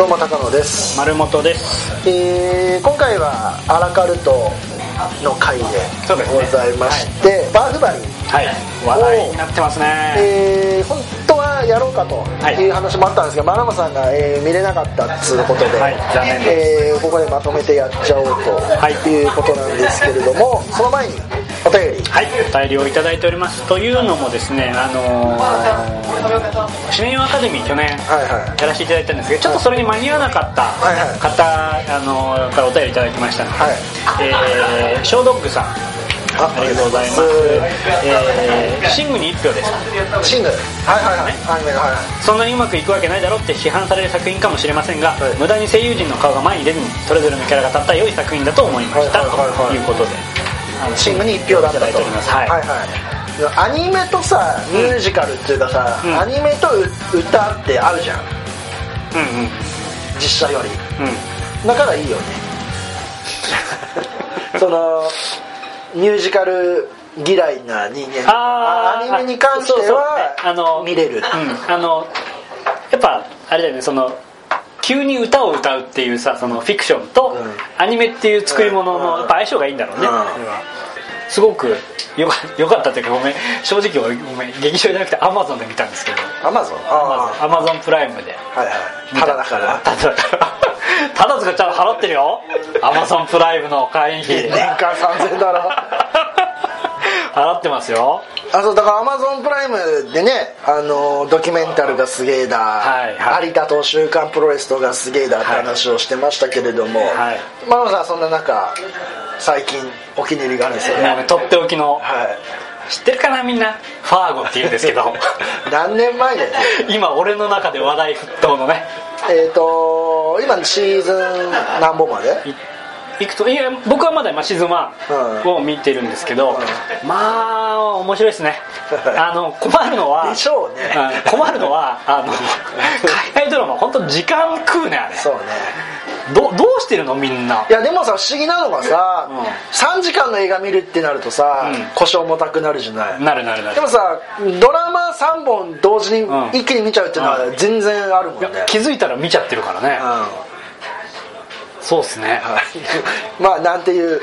どうも高野です、丸本です。えー今回はアラカルトの回でそうですね。ございまして、バーフバリー。はい。話題になってますね。えー本当はやろうかとはい。いう話もあったんですけど、マラマさんが、えー見れなかったっつうことで、はい。残念でえーここでまとめてやっちゃおうはい。ということなんですけれども、その前にお便りはい。お便りをいただいております。というのもですねあのー、シネアカデミー去年はいはい。やらせていただいたんですけどちょっとそれに間に合わなかったはいはい。方、あのーからお便りいただきました。ので、はい。えーショードッグさん。あありがとうございます、えーシングに1票です。シングル。はいはいはい。アニメのはいはい。そんなにうまくいくわけないだろうって批判される作品かもしれませんが、はい。無駄に声優陣の顔が前に出ずにそれぞれのキャラが立った良い作品だと思いました、はいはいはいはい。ということであのシングに1票だったと。いただいます。はい、はいはい。アニメとさミュージカルっていうかさ、うん。アニメと歌ってあるじゃん。うんうん。実写より。うん。だからいいよね。そのミュージカル嫌いな人間。あー。アニメに関してはあの見れる。うん。あのやっぱあれだよね。その急に歌を歌うっていうさそのフィクションとうん。アニメっていう作り物うん。のやっぱ相性がいいんだろうね、すごくよかよかったっていうかごめん正直俺ごめん劇場じゃなくてアマゾンで見たんですけど。アマゾン？あアマゾンプライムで。あはいはい。ただだから。た。だだからただとかちゃんと払ってるよ。アマゾンプライムの会員費年間3000だろ 払ってますよ。あそうだからアマゾンプライムでねあのドキュメンタルがすげえだ、はいはい。有田と「週刊プロレス」とがすげえだって話をしてましたけれども、はい。マロさんそんな中最近お気に入りがあるんですよね。とっておきのはい。知ってるかなみんな？ファーゴって言うんですけど。何年前だよ今俺の中で話題沸騰のね。えっと今シーズン何本まで？いくといや僕はまだ今シーズン1を見てるんですけど、まあ面白いですね。あの困るのはでしょうね。うん困るのはあの海外ドラマ本当時間食うねあれ。そうね。どどうしてるのみんな。いやでもさ不思議なのがさ、うん。3時間の映画見るってなるとさ、うん。故たくなるじゃない？なるなるなる。でもさドラマ3本同時にうん。一気に見ちゃうっていうのは全然あるもんね、気づいたら見ちゃってるからね。うんそうっすね。はい。まあなんていう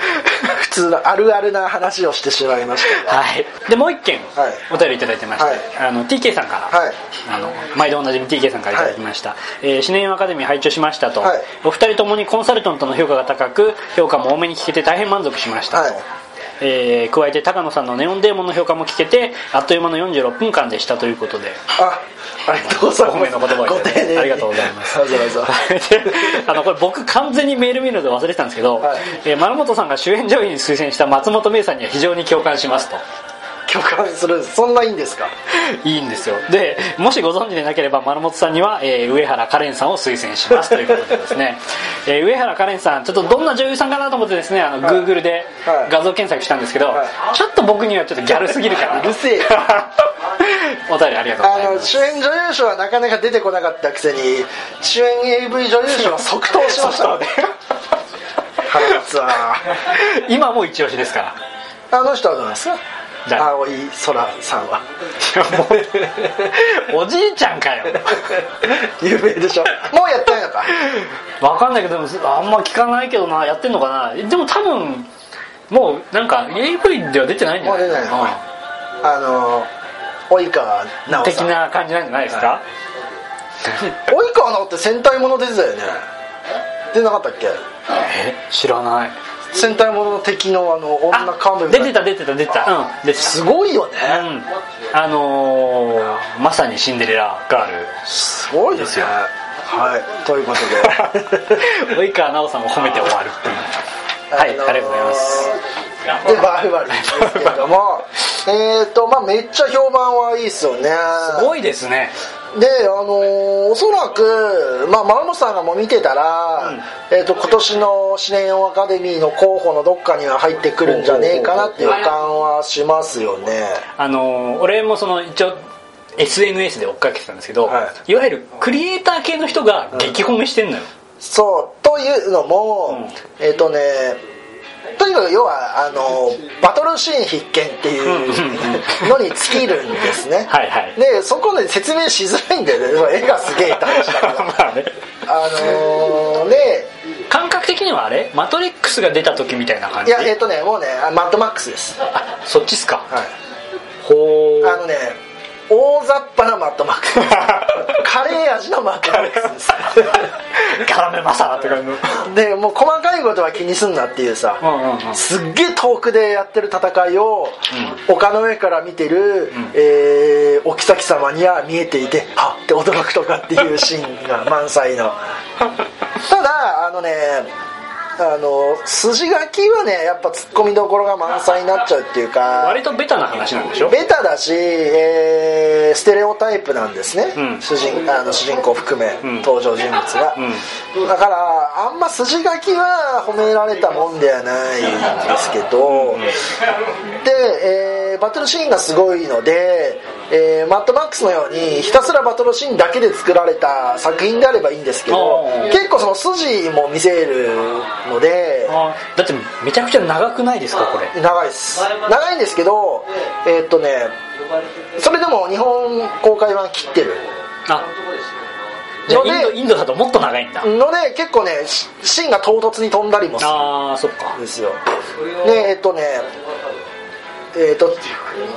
普通のあるあるな話をしてしまいました。がはい。でもう一件はい。お便りいただいてまして、はい。あの TK さんから、はい。あの毎度おなじみ TK さんからい。ただきました、えーシネマアカデミー拝聴しましたと、はい。お二人ともにコンサルタントの評価が高く評価も多めに聞けて大変満足しました。と、はいえー加えて高野さんのネオンデーモンの評価も聞けてあっという間の46分間でしたということで。あありがとうございます。の言葉をい。たごだいありがとうございます。あのこれ僕完全にメール見るので忘れてたんですけど、はい。えー丸本さんが主演女優に推薦した松本芽衣さんには非常に共感しますと共感する。そんないいんですか？いいんですよ。でもしご存知でなければ丸本さんには、えー上原カレンさんを推薦します。ということでですね、えー上原カレンさんちょっとどんな女優さんかなと思ってですねあの、はい。Google ではい。画像検索したんですけど、はい。ちょっと僕にはちょっとギャルすぎるかなうるせえ。お便りありがとうございます。主演女優賞はなかなか出てこなかったくせに主演 AV 女優賞は即答しましたので。腹立つわ。今も一押しですから。あの人はどうですか？誰青井空さんは。おじいちゃんかよ。有名でしょ。もうやってないのかわかんないけどでもあんま聞かないけどな。やってんのかな。でも多分もうなんか AV では出てないんじゃない？もう出てないのうん。あの及川直的な感じなんじゃないですか、及川直って戦隊もの出てたよね。出なかったっけ？え知らない戦隊ものの敵のあの女幹部みたいな出てた出てた出てた。うん出てた。すごいよね。うん。あのー、まさにシンデレラガール。すごいですよはい。ということで。及川奈緒さんを褒めて終わるっていう。はい、ありがとうございます。でバーフバリーですけれども。えっとまあめっちゃ評判はいいっすよね。すごいですねであのーおそらく、まあ、丸本さんがもう見てたら、えー、と今年のシネオンアカデミーの候補のどっかには入ってくるんじゃねえかなっていう予感はしますよね。あのー俺もその一応 SNS で追っかけてたんですけど、、はい。わゆるクリエイター系の人が激褒めしてんのよ、そうというのも、うん。えっ、とねとにかく要はあのバトルシーン必見っていうのに尽きるんですね。はいはい。でそこで説明しづらいんだよね。絵がすげえ大事だから。まあね。あのー、で感覚的にはあれ？マトリックスが出た時みたいな感じ？いやえっ、とねもうねあマッドマックスです。はあそっちっすか。い。ほうあのね大雑把なマッドマックス カレー味のマッドマックスです。って感じでもう細かいことは気にすんなっていうさ、うんうんうんすっげえ遠くでやってる戦いを、丘の上から見てる、えーお妃様には見えていてはっって驚くとかっていうシーンが満載の。ただあのねあの筋書きはねやっぱツッコミどころが満載になっちゃうっていうか割とベタな話なんでしょ？ベタだし、えーステレオタイプなんですね、うん。主人あの主人公含め、ん。登場人物が、だからあんま筋書きは褒められたもんではないんですけど、で、えーバトルシーンがすごいので、えーマッドマックスのようにひたすらバトルシーンだけで作られた作品であればいいんですけど結構その筋も見せるのであだってめちゃくちゃ長くないですかこれ？長いです。長いんですけどえーっとねそれでも日本公開版切ってる。あ。じゃあインドインドだともっと長いんだ。ので結構ねシシーンが唐突に飛んだりもするああそっか。んですよ。でえーっとねえーっと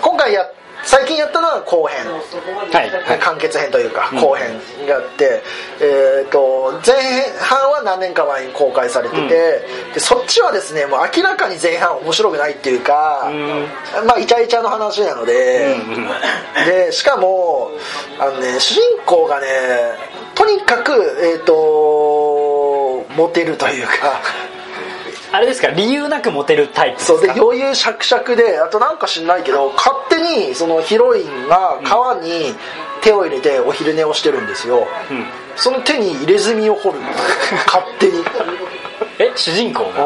今回や最近やったのは後編。はいはい。完結編というか後編があって、えー、と前半は何年か前に公開されてて、でそっちはですねもう明らかに前半面白くないっていうか、まあイチャイチャの話なので、うんうん。でしかもあの、ね、主人公がねとにかくえっ、とモテるというかあれですか理由なくモテるタイプですか？そうで余裕しゃくしゃくであとなんか知んないけど勝手にそのヒロインが川に手を入れてお昼寝をしてるんですよ、うん。その手に入れ墨を掘る 勝手に。え主人公が？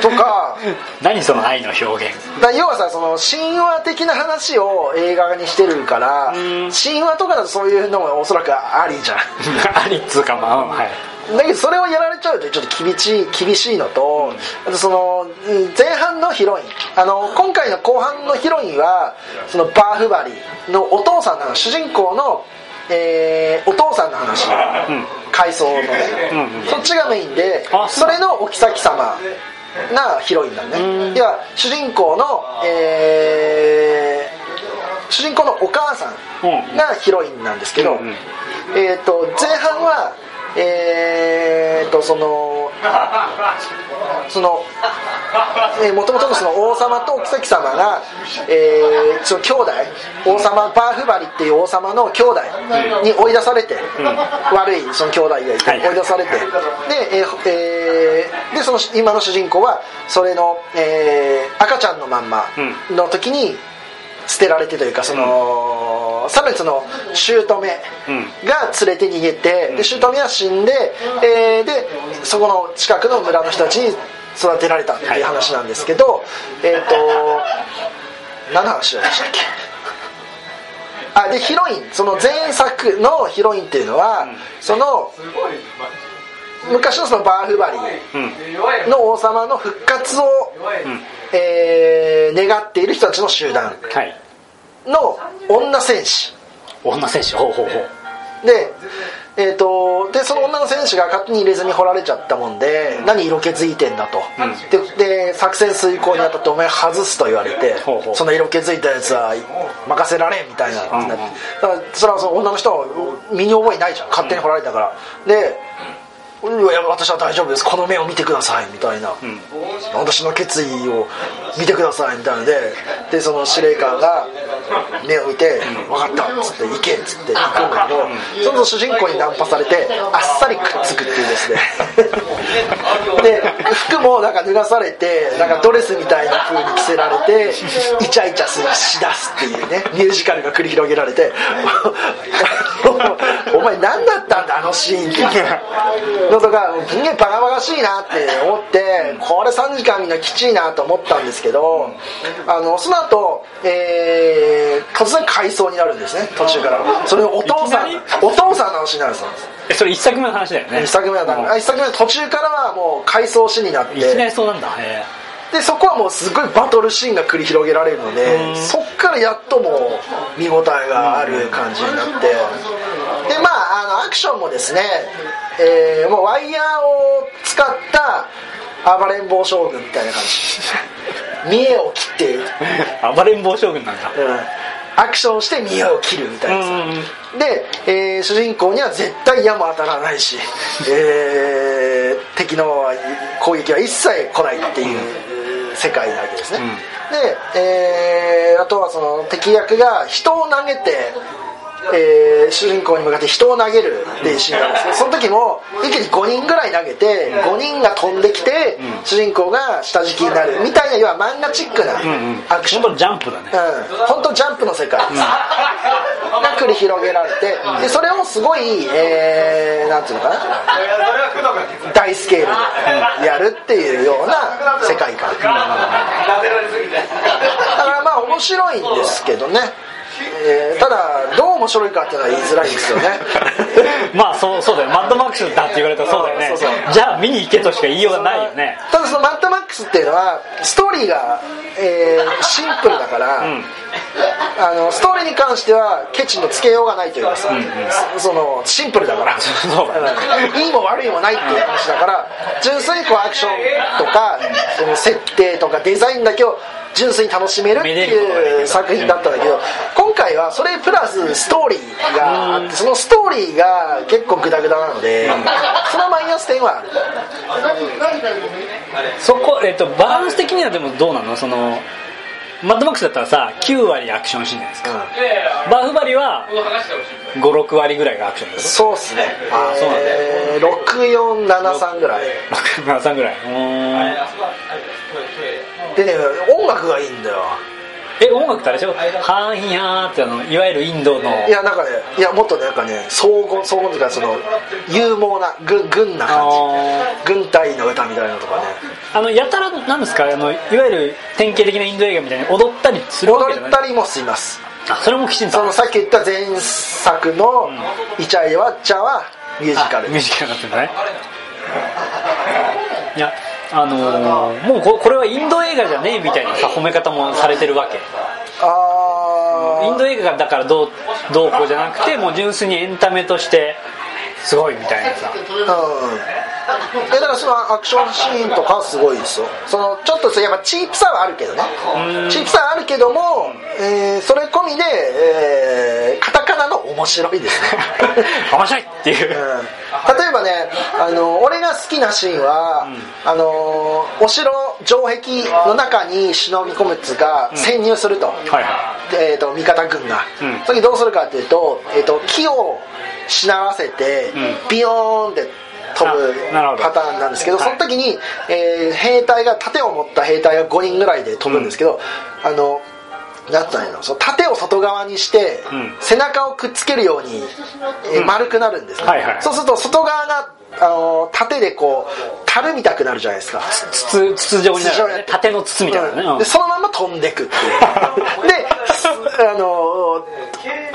とか 何その愛の表現？だ要はさその神話的な話を映画にしてるからん。神話とかだとそういうのもおそらくありじゃん。ありっつうかまあはいだけどそれをやられちゃうとちょっと厳しい厳しいのと、あとそのうん前半のヒロイン。あの今回の後半のヒロインはそのバーフバリのお父さんの主人公の、えーお父さんの話、ん。回想のね、うんうんそっちがメインであそれのお妃様がヒロインなん。ねでは主人公の、えー主人公のお母さん。がヒロインなんですけど、うんうん。えー、と前半はえー、とそのそのもともとのその王様とお妃様が、えーその兄弟王様バーフバリっていう王様の兄弟に追い出されて、悪いその兄弟がいて、はい追い出されてで,、えーえーでその今の主人公はそれの、えー赤ちゃんのまんまの時に捨てられてというかその、差別の姑が連れて逃げて、で姑は死んで、えーでそこの近くの村の人たちに育てられたっていう話なんですけど、えっ、と何の話でしたっけ？あでヒロイン。その前作のヒロインっていうのは、その昔のそのバーフバリうん。の王様の復活を、えー願っている人たちの集団。はいの女戦士。女選手ほうほうほう。で,、えー、とでその女の戦士が勝手に入れずに掘られちゃったもんで、何色気づいてんだと、でで作戦遂行にあたってお前外すと言われてほうほう。その色気づいたやつは任せられんみたいな、うん。うんだからそれはその女の人は身に覚えないじゃん。勝手に掘られたから、で私は大丈夫です。この目を見てくださいみたいな、私の決意を見てくださいみたいな。のででその司令官が目を見て「分かった」っつって「行け」っつって行くんだけどその主人公にナンパされてあっさりくっつくっていうですね。で服もなんか脱がされてなんかドレスみたいな風に着せられてイチャイチャするしだすっていうねミュージカルが繰り広げられてお前何だったんだあのシーンって。のとかすげえバカバカしいなって思ってこれ3時間みんなきちいなと思ったんですけどあのその後、えー突然回想になるんですね途中から。それお父さんお父さんの話になるんです。それ一作目の話だよね。1作目はだうん。1作目の途中からはもう回想詩になって。いきなりそうなんだ。へでそこはもうすごいバトルシーンが繰り広げられるのでそっからやっともう見応えがある感じになってでまああのアクションもですね、えーもうワイヤーを使った暴れん坊将軍みたいな感じ。見栄を切って、うん、暴れん坊将軍なんだ。アクションして見栄を切るみたいなさ、うんで、えー主人公には絶対矢も当たらないし、えー敵の攻撃は一切来ないっていう世界なわけですね、うん。で、えーあとはその敵役が人を投げて、えー主人公に向かって人を投げるっていうシーンがあるんですけどその時も一気に5人ぐらい投げて5人が飛んできてうん。主人公が下敷きになるみたいな要は漫画チックなうんうん。アクション。ほんとジャンプだね。うん、本当ジャンプの世界。です、が繰り広げられてでそれをすごい、えー、なんていうのかな？大スケールでやるっていうような世界観。だからまあ面白いん。ですけどね、えーただどう面白いかっていうのは言いづらいんですよね。まあそうそうだよ。マッドマックスだって言われたらそうだよね。じゃあ見に行けとしか言いようがないよね。ただそのマッドマスっていうのはストーリーが、えーシンプルだから、うん。あのストーリーに関してはケチのつけようがないというかさ、そそのシンプルだから。いいも悪いもないっていう話だから純粋にこうアクションとかその設定とかデザインだけを純粋に楽しめるっていう作品だったんだけど今回はそれプラスストーリーがあってそのストーリーが結構グダグダなのでそのマイナス点はある。そこ、えっと、バランス的にはでもどうなの？そのマッドマックスだったらさ9割アクションシーンじゃないですか、バフバリは56割ぐらいがアクションそうっすね。あーそうなんだえー6473ぐらい。63ぐらい。でね音楽がいいんだよ。え音楽ってあれでしょ？ハーヒヤーってあのいわゆるインドの。いやなんかねいやもっとねなんかね荘厳荘厳というかその勇猛な軍軍な感あじ軍隊みたいなのとかね。あのやたらなんですか？あのいわゆる典型的なインド映画みたいに踊ったりするわけじゃない？踊ったりもします。あそれもきちんと？そのさっき言った前作の「イチャイワッチャ」はミュージカル。あミュージカルになってるんだね。いやあのーもうここれはインド映画じゃねえみたいなさ褒め方もされてるわけ。ああインド映画だからどうどうこうじゃなくてもう純粋にエンタメとしてすごいみたいなさ。うん。えだからそのアクションシーンとかはすごいですよ。そのちょっとやっぱチープさはあるけどね。チープさはあるけども、えーそれ込みで、えーカタカナの面白いですね。面白いっていう、うん。例えばねあの俺が好きなシーンは、あのお城城壁の中に忍び込むっつうか、潜入すると,、はいはえー、と味方軍が、うん。その時どうするかっていうと,、えー、と木をしならせて、ん。ビヨーンって飛ぶパターンなんですけどはい。その時に、えー兵隊が盾を持った兵隊が5人ぐらいで飛ぶんですけど、あのなんていうのその盾を外側にして、うん。背中をくっつけるように、えー丸くなるんですね、はいはい。そうすると外側があの盾でこう樽みたくなるじゃないですか。筒筒状になる、ね、縦の筒みたいなね、うん。でそのまま飛んでくっていう。ですあの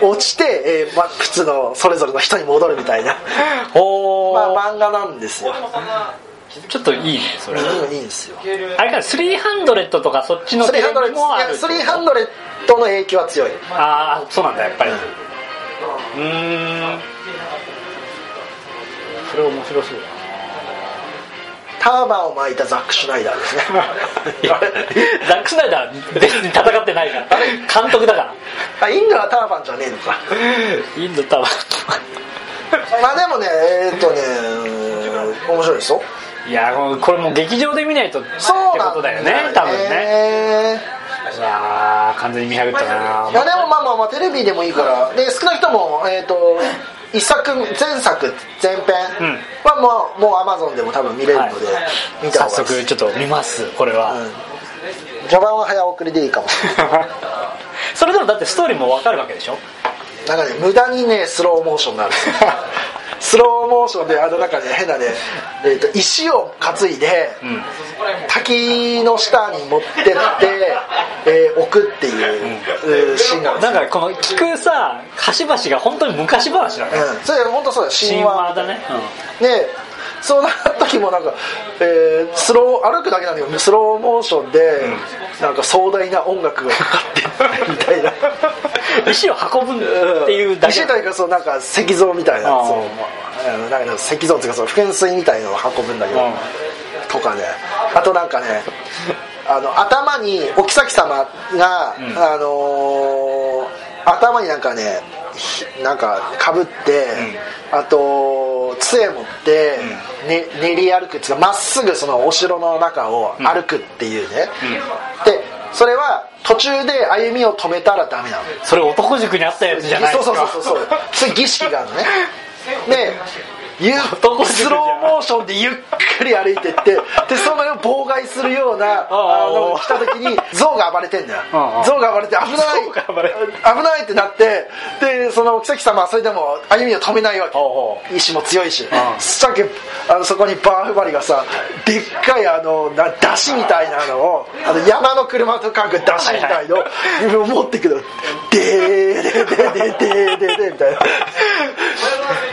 落ちて、えーま、普通のそれぞれの人に戻るみたいな、おー、まあ、漫画なんですよ。ちょっといいねそれ、いいんですよ。あれから300とかそっちのスリーハンドレッテレビもあるドスリーハンドレッドの影響は強い。ああそうなんだやっぱり。うーん。それ面白そうターバンを巻いたザック・シュナイダーですね。ザック・スナイダー別に戦ってないから。監督だから。あインドはターバンじゃねえのか。インド多分まあでもねえーっとね面白いですよ。いやこれもう劇場で見ないとってそうなんことだよね多分ね。いやー完全に見破ったな。いやでもまあまあまあテレビでもいいから。で少なくともえっ、と一作前作前編はもうもうアマゾンでも多分見れるので、見た早方がいい。速ちょっと見ますこれは、うん。序盤は早送りでいいかも。しれないそれでもだってストーリーもわかるわけでしょ？なんかね無駄にねスローモーションがある スローモーションであの中で変なね、えー、と石を担いで、ん。滝の下に持ってって、えー置くっていう、うん。シーンなんですよ。なんかこの聞くさ端々が本当に昔話だね、うん、それ本当そうだよ。神神話話だね、でその時もなんか、えースロー歩くだけなんだけどスローモーションで、なんか壮大な音楽がかかってるみたいな石を運ぶっていうだけ。石というかそうなんか石像みたいなあーそう。あのなんか石像っていうかそう噴水みたいのを運ぶんだけど、うんとかねあとなんかねあの頭にお妃様が、んあのー頭になんかねひなんかかぶって、あと杖持って、ね、練り歩くっていうかまっすぐそのお城の中を歩くっていうね、でそれは途中で歩みを止めたらダメなの。それ男塾にあったやつじゃないですか。そうそうそうそう。そう。いう儀式があるのね。でゆスローモーションでゆっくり歩いてってでその妨害するようなあの来た時に象が暴れてんだよ。象が暴れて危ない。危ないってなってでその妃様はそれでも歩みを止めないわけ。意志も強いし。そしたっけあのそこにバーフバリがさでっかいあのな出汁みたいなのをあの山の車と書く出汁みたいのを持ってくるでーででででででみたいな。い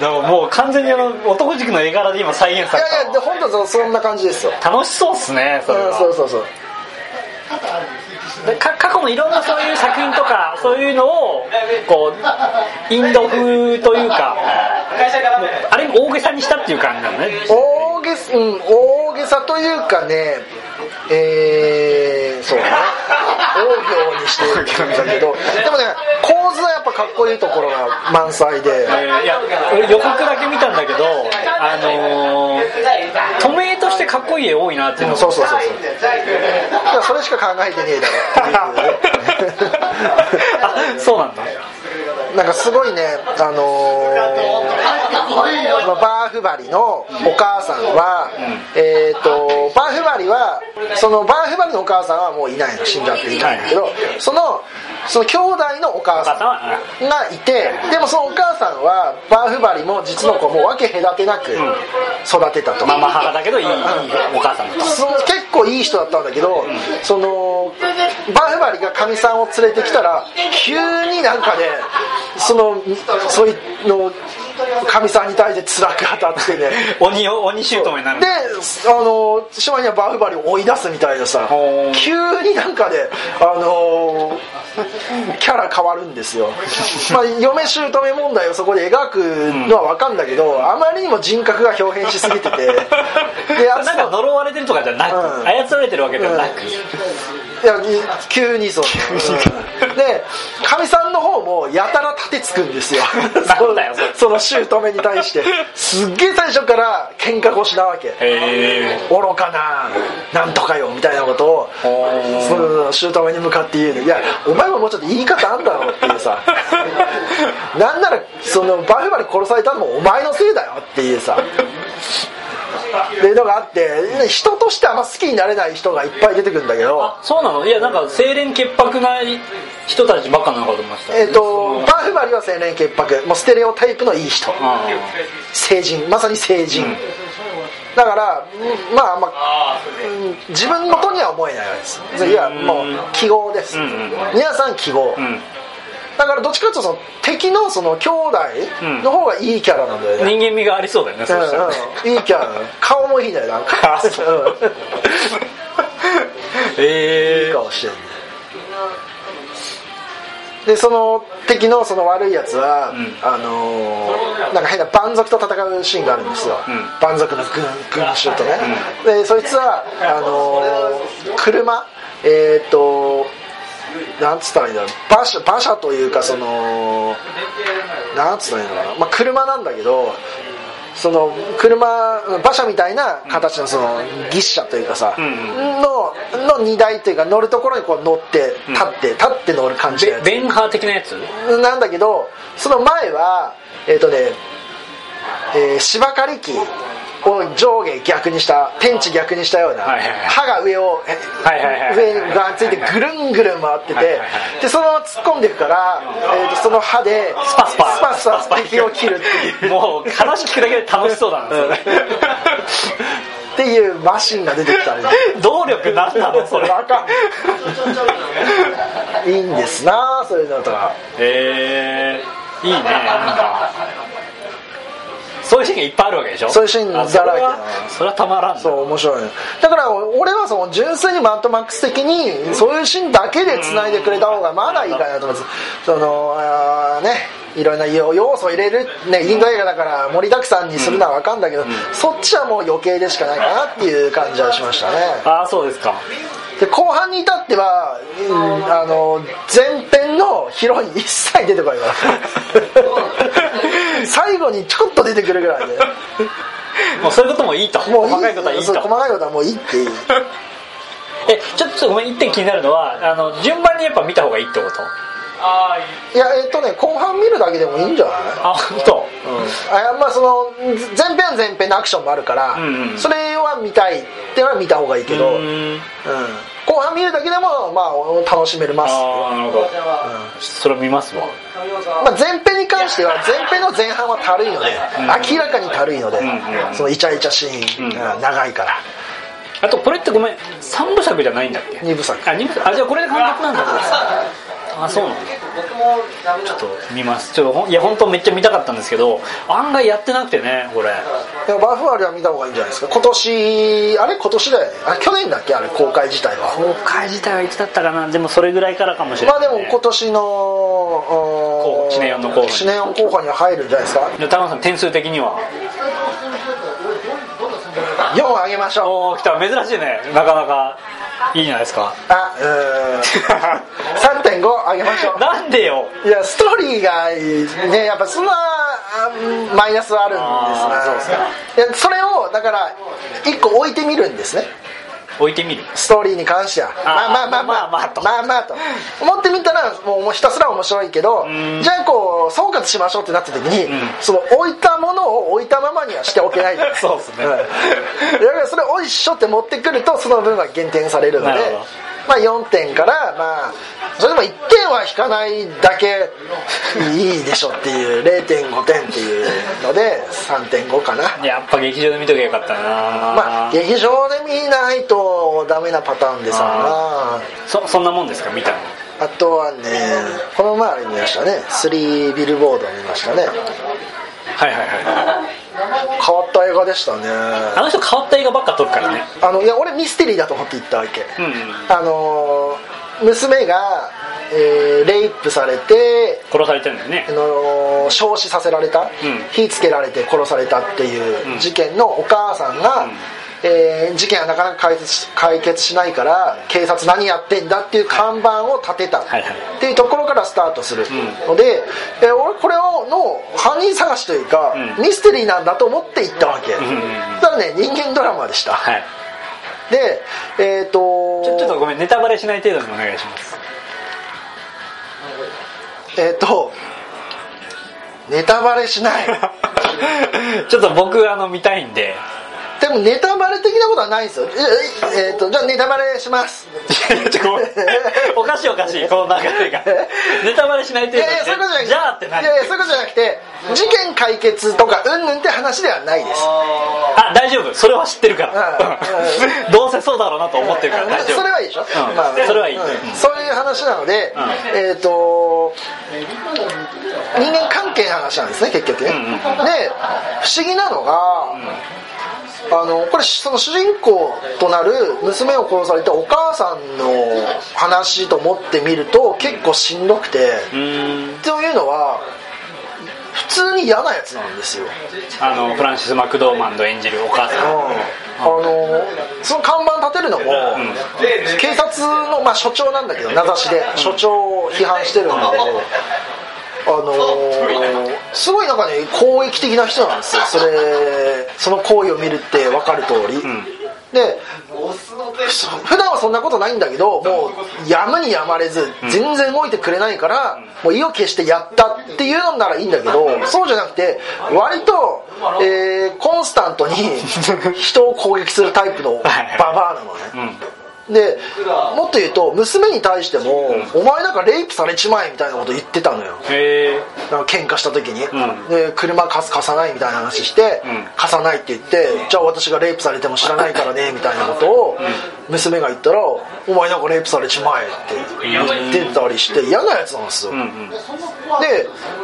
だからもう完全にあの男塾の絵柄で今再現されやいやでた本当そそんな感じですよ。楽しそうっすねそれうんはそうそうそう。過去のいろんなそういう作品とかそういうのをこうインド風というかあれ大げさにしたっていう感じなのね。大げさ、うん、大げさというかねえー、そうね大行にしてるんだけど でもね構図はやっぱかっこいいところが満載で。えーいや俺予告だけ見たんだけどあのー、都名としてかっこいい絵多いなっていうのそうそうそうそうだからそれしか考えてねえだろっていう。ね あそうなんだ。なんかすごいねあのーまあバーフバリのお母さんは、えっ、とバーフバリはそのバーフバリのお母さんはもういないの死んじゃっていないんだけど、そのその兄弟のお母さんはがいてでもそのお母さんはバーフバリも実の子も分け隔てなく育てたと、ママ母だけどいいいいお母さんだと。その結構いい人だったんだけど、そのバーフバリがかみさんを連れてきたら急になんかねそのそういうのかみさんに対して辛く当たってね。鬼を鬼姑になるであのしまいにはバーフバリを追い出すみたいなさ急になんかねあのキャラ変わるんですよ、まあ、嫁姑問題をそこで描くのは分かんだけど、あまりにも人格が表変しすぎてて。であなんか呪われてるとかじゃなく、うん。操られてるわけではなく、いや急にそう、うんでかみさんの方もやたら立てつくんですよ。その姑に対して。すっげえ最初から喧嘩腰なわけ。愚かななんとかよみたいなことを。その姑に向かって言うの。いやお前ももうちょっと言い方あんだろっていうさ。なんならそのバフバリ殺されたのもお前のせいだよっていうさ。っていうのがあって人としてあんま好きになれない人がいっぱい出てくるんだけど。そうなのいやなんか清廉潔白な人たちばっかなのかと思いました。えっ、とバーフバリは青年潔白もうステレオタイプのいい人。あ成人まさに成人、だからうんまあまあうん自分ごとには思えないわけですいやもう記号です、んうん皆さん記号、あうん。だからどっちかっていうとその敵のその兄弟の方がいいキャラなんだよね、人間味がありそうだよね、そうしたら。ねうんうん。いいキャラ。顔もいいんだよなんか あそううんいいええ顔してる。ねでその敵のその悪いやつは、ん。あのーなんか変な蛮族と戦うシーンがあるんですよ、ん。蛮族の軍軍衆とね、でそいつはあのー車えーっとなんつったらいいんだろう。馬車馬車というかそのなんつったらいいのかな、まあ、車なんだけどその車馬車みたいな形のその牛車というかさ、んのの荷台というか乗るところにこう乗って立って、立って乗る感じのやつベンハー的なやつ？なんだけどその前はえっ、とね、えー芝刈り機を上下逆にした天地逆にしたような、はいはいはい。刃が上を、上にがついてぐるんぐるん回ってて、でそのまま突っ込んでいくから、えー、とその刃でスパスパ。スパスパスパ敵を切るっていう。もう話聞くだけで楽しそうだなそれっていうマシンが出てきたんで。動力なんなのそれ。い。いんですなそういうのとか。へえいいねなんかそういうシーンがいっぱいあるわけでしょ？そういうシーンだらけ。あそれはたまらんな。そう面白い。ねだから俺はその純粋にマッドマックス的にそういうシーンだけで繋いでくれた方がまだいいかなと思いますそのねいろんな要要素を入れるねインド映画だから盛りだくさんにするのは分かんだけど、そっちはもう余計でしかないかなっていう感じはしましたね。ああそうですか。で後半に至っては、うんあの前編のヒロイン一切出てこないから 最後にちょっと出てくるぐらいで。もうそういうこともいいと。もういい。細かいことはいいと。細かいことはもういいっていう。えちょっとごめん一点気になるのはあの順番にやっぱ見た方がいいってこと？いやえっとね後半見るだけでもいいんじゃない？あ本当。あいやまあその前編は前編のアクションもあるから、んうん。それは見たいってのは見た方がいいけど、ううん。ん後半見るだけでもまあ楽しめます、ああなるほど。それ見ますわ。まあ、前編に関しては前編の前半はたるいので、明らかにたるいので、んうん。そのイチャイチャシーンが長いから、あとこれってごめん三部作じゃないんだっけ？二部作。あ二部作。あじゃあこれで完結なんだ あそうなんだ。ちょっと見ます。ちょっといや本当めっちゃ見たかったんですけど案外やってなくてねこれ。でもバフアリは見た方がいいんじゃないですか。今年あれ？今年だよね。あ去年だっけ？あれ公開自体は。公開自体はいつだったかな？でもそれぐらいからかもしれない、まあでも今年のシネヨンの候補に。シネヨン候補には入るんじゃないですか？で高野さん点数的には？4をあげましょう。おお来た。珍しいね。なかなかいいじゃないですか。あうーん。3.5あげましょう。なんでよ。いやストーリーがねやっぱそんなあマイナスはあるんですがあーそうですか。いやそれをだから1個置いてみるんですね置いてみる？ストーリーに関しては。まあまあまあまあまあまあと。まあまあと。思ってみたらもうもうひたすら面白いけどん。じゃあこう総括しましょうってなった時に、ん。その置いたものを置いたままにはしておけない。そうっすね。ん。だからそれをおいしょって持ってくるとその分は減点されるのでまあ4点からまあそれでも1点は引かないだけいいでしょっていう0.5点っていうので3.5かな。やっぱ劇場で見ときゃよかったな。まあ劇場で見ないとダメなパターンでさな。そそんなもんですか？見たの？あとはねこの前あれ見ましたね。3ビルボード見ましたね。はいはいはい変わった映画でしたね。あの人変わった映画ばっか撮るからね。あのいや俺ミステリーだと思って行ったわけ、うんうん。あの娘が、えーレイプされて殺されてるんだよね。あの焼死させられた、ん。火つけられて殺されたっていううん。事件のお母さんが、えー事件はなかなか解決し解決しないから警察何やってんだっていう看板を立てた。っていうところからスタートする。ので、えー俺これをの犯人探しというか、うん。ミステリーなんだと思って行ったわけ、んうだね人間ドラマでした、はい。でえっ、とちょちょっとごめんネタバレしない程度にお願いします。えっ、とネタバレしない。ちょっと僕あの見たいんででもネタバレ的なことはないんですよ。ええーとじゃあネタバレします。おかしいおかしい。この流れが。ネタバレしない程度にいやいやそういうことじゃなくてじゃあって何いやいやそういうことじゃなくて事件解決とかうんぬんって話ではないです。あ大丈夫。それは知ってるから。う どうせそうだろうなと思ってるから大丈夫。それはいいでしょ、うん。まあそれはいいうんうん。そういう話なので、うん。えっ、と人間関係の話なんですね結局ね、うんうん。うんで不思議なのが、あのこれその主人公となる娘を殺されたお母さんの話と思ってみると結構しんどくて、というのは普通に嫌なやつなんですよ、あのフランシス・マクドーマンの演じるお母さん。あのその看板立てるのも、ん。警察の、まあ、所長なんだけど名指しで所長を批判してるんだけどあのーすごいなんかね攻撃的な人なんですよ。それその行為を見るって分かる通り、ん。で普段はそんなことないんだけどもうやむにやまれず全然動いてくれないから、もう意を決してやったっていうのならいいんだけどそうじゃなくて割と、えーコンスタントに人を攻撃するタイプのババアなのね、うんでもっと言うと娘に対しても、お前なんかレイプされちまえみたいなこと言ってたのよ。なんか喧嘩した時に、ん。で車貸す貸さないみたいな話して、ん。貸さないって言ってじゃあ私がレイプされても知らないからねみたいなことを娘が言ったら「お前なんかレイプされちまえ」って言ってたりして嫌なやつなんですよ、うんうん。で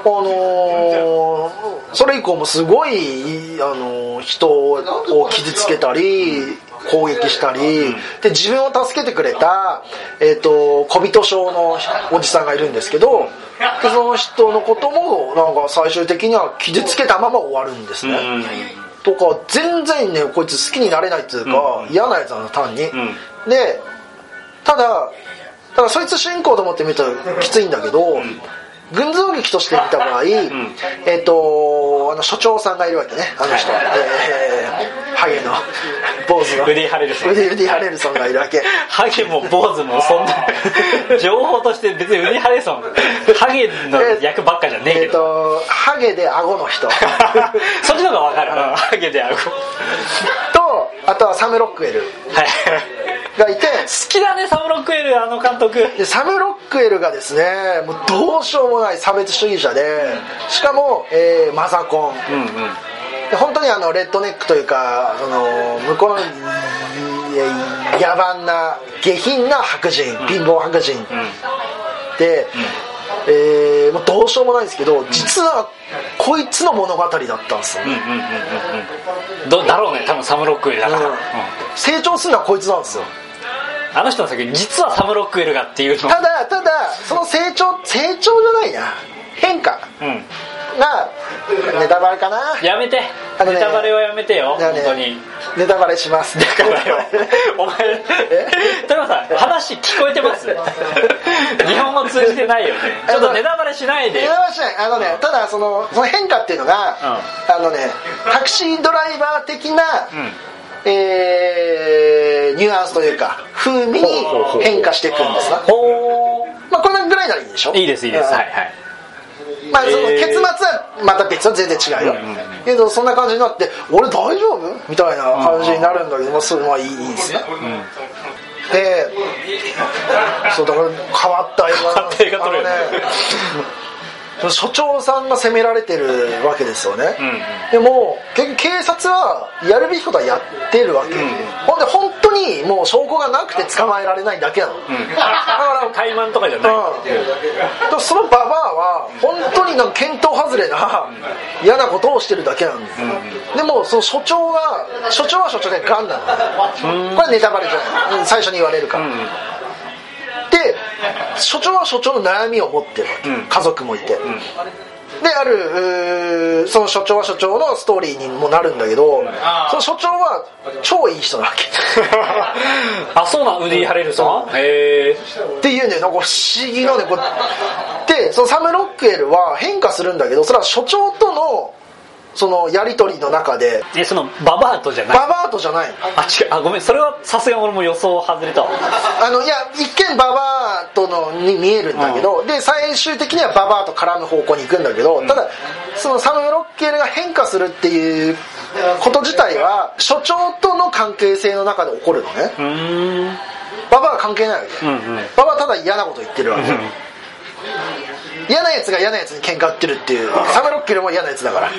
あのーそれ以降もすごい、あのー人を傷つけたり攻撃したり、で自分を助けてくれた、えー、と小人症のおじさんがいるんですけどでその人のこともなんか最終的には傷つけたまま終わるんですね、うん。とか全然ねこいつ好きになれないっていうか、嫌なやつなの単に、ん。でただただそいつ主人公と思って見たらきついんだけど、群像劇として見た場合、えっ、とあの所長さんがいるわけねあの人、えー、ハゲの坊主のウディハレルソンウディハレルソンがいるわけ。ハゲも坊主もそんな 情報として別にウディ・ハレソンハゲの役ばっかじゃねええっ、けど、とハゲで顎の人。そっちの方が分かる。ハゲであるとあとはサム・ロックウェル。はいがい。て好きだねサム・ロックウェルあの監督。でサム・ロックウェルがですねもうどうしようもない差別主義者でしかも、えーマザコン。うんうんで本当にあのレッドネックというかその向こうのい野蛮な下品な白人貧乏白人。で、えーもうどうしようもないんですけど実はこいつの物語だったんですよ。ね、うんだろうね多分サム・ロックウェルだから、うん。成長するのはこいつなんですよ。あの人の作品実はサム・ロックウェルがっていうの。ただただその成長成長じゃないな。変化。うんがネタバレかな？やめて、あのねネタバレはやめてよ。本当に。ネタバレします。だだからよお前富山さん話聞こえてます？日本語通じてないよね。ちょっとネタバレしないで。よいやしない。あのねただそのその変化っていうのが、あのねタクシードライバー的な、うん。えーニュアンスというか風味に変化していくんですな。ほまあこれぐらいならいいでしょ？いいですいいです。うん。はいはいまあそのえー。結末はまた別は全然違うよ、うんうんうん。けどそんな感じになって「俺大丈夫?」みたいな感じになるんだけど、まあそれはいいですね、でそうだから変わった映画なんです。変わったね所長さんが責められてるわけですよね、うんでも結局警察はやるべきことはやってるわけ、ほんで本当にもう証拠がなくて捕まえられないだけなの、だから怠慢とかじゃない。うん、そのババアは本当になんか見当外れな嫌なことをしてるだけなんです、でもその所長が所長は所長でガンなの。これネタバレじゃない。うん。最初に言われるから、で所長は所長の悩みを持ってる家族もいて、であるその所長は所長のストーリーにもなるんだけどその所長は超いい人なわけ。あそうなんウディ・ハレルソンへえっていうねなんか不思議なねこれでそのサム・ロックエルは変化するんだけどそれは所長とのそのやり取りの中で。えそのババアとじゃない？ババアとじゃないあ違う。あごめん。それはさすがに俺も予想外れたわ。あのいや一見ババアとのに見えるんだけど、で最終的にはババアと絡む方向に行くんだけど、ただそのサム・ロックエルが変化するっていうこと自体は所長との関係性の中で起こるのね。ババアは関係ないわけ、うんうん。ババアはただ嫌なこと言ってるわけ、嫌なやつが嫌なやつに喧嘩売ってるっていうサム・ロックエルも嫌なやつだから。っ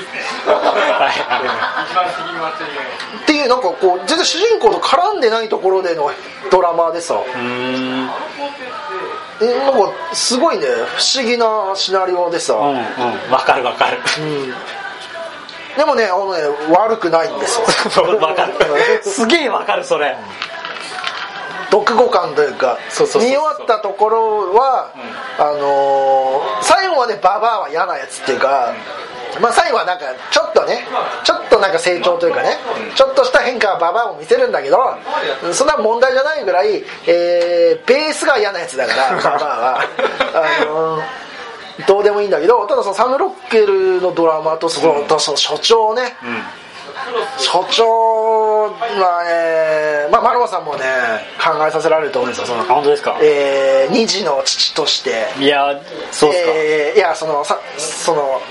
ていうなんかこう全然主人公と絡んでないところでのドラマでさえなんかすごいね不思議なシナリオでさ、うんうん。わかるわかる。でもねあのね悪くないんですよ。わかる。すげえわかるそれ読後感というか見終わったところは、あのー最後までババアは嫌なやつっていうか、まあ最後はなんかちょっとねちょっとなんか成長というかね、ちょっとした変化はババアも見せるんだけどそんな問題じゃないぐらい、えーベースが嫌なやつだから ババアは。あのーどうでもいいんだけどただそのサム・ロッケルのドラマとその,、その所長ね、所長はね、まあ、マルマさんもね考えさせられると思うんですよその、本当ですか？えー二児の父として。いやそうっすか。えーいやそのさその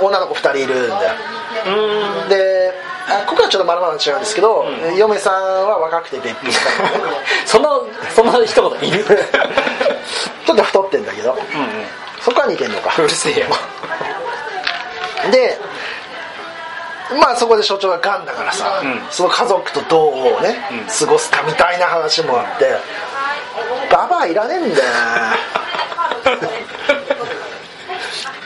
女の子2人いるんで。あここはちょっとまだまだ違うんですけど、嫁さんは若くて別府した そのその一言いる？ちょっと太ってんだけど。うんそこは似てんのか。うんうるせえよ。でまあそこで所長ががんだからさ、うん。その家族とどうね、うん。過ごすかみたいな話もあってババアいらねえんだよ。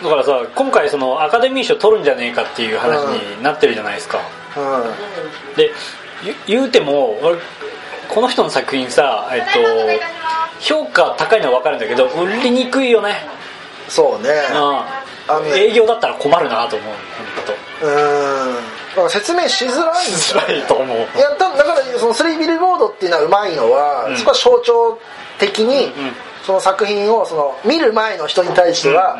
だからさ今回そのアカデミー賞取るんじゃねえかっていう話になってるじゃないですか、うん。でゆ言うても俺この人の作品さえっと評価高いのは分かるんだけど売りにくいよね。そうね。うんあのね。営業だったら困るなと思う本うん。だから説明しづらいんですよ。辛いと思う。いやだだからそのスリービルボードっていうのはうまいのは、うん。そこは象徴的に、うんうん。その作品をその見る前の人に対しては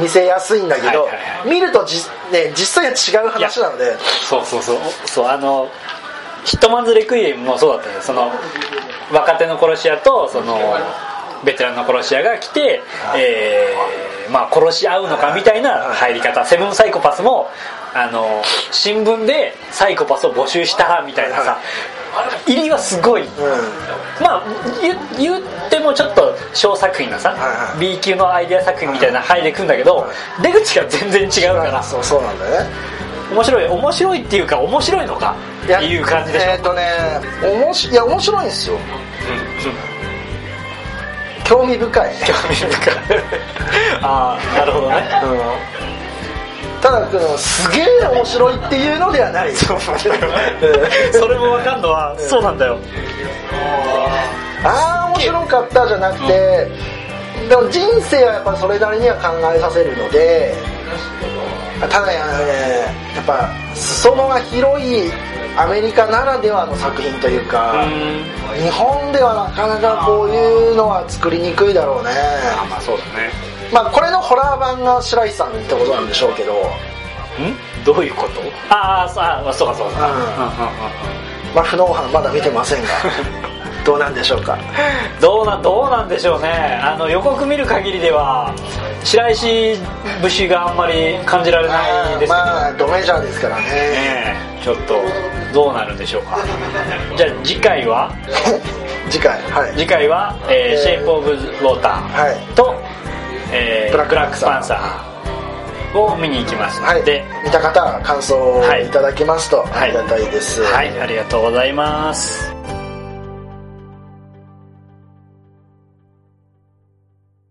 見せやすいんだけど、はいはいはい。見るとじ、ね、実際は違う話なので。そうそうそう。そうあのヒットマンズ・レクイエムもそうだったよその若手の殺し屋とそのベテランの殺し屋が来て、えーまあ、殺し合うのかみたいな入り方。セブンサイコパスもあの新聞でサイコパスを募集したらみたいなさ。入りはすごい。うん。まあ言言ってもちょっと小作品のさ、はいはい。B 級のアイデア作品みたいな入ってくんだけど、出口が全然違うから。そうそうなんだよね。面白い。面白いっていうか面白いのかっていう感じでしょ、えっ、とねおもしいや面白いんですよ興味深い。興味深いああなるほどね。うん。ただこのすげえ面白いっていうのではない。そう。それも分かんのはそうなんだよ。ああ面白かったじゃなくて、でも人生はやっぱそれなりには考えさせるのでただねあのねやっぱ裾野が広いアメリカならではの作品というか、日本ではなかなかこういうのは作りにくいだろうね。まあそうだね。まあこれのホラー版が白石さんってことなんでしょうけど。ん？どういうこと？ああそうあそうかそうか、うん。うんうんうんまあ不能犯まだ見てませんが どうなんでしょうか？どうなどうなんでしょうね。あの予告見る限りでは白石節があんまり感じられないですけど、まあドメジャーですからね。ねえちょっとどうなるんでしょうか。じゃあ次回は？次回はい。次回は「えーえーシェイプ・オブ・ウォーターはい」と「えーブラックパンサー」を見に行きます。はい。ので、見た方は感想をい。ただけますとあはいりがたいです、はい、ありがとうございます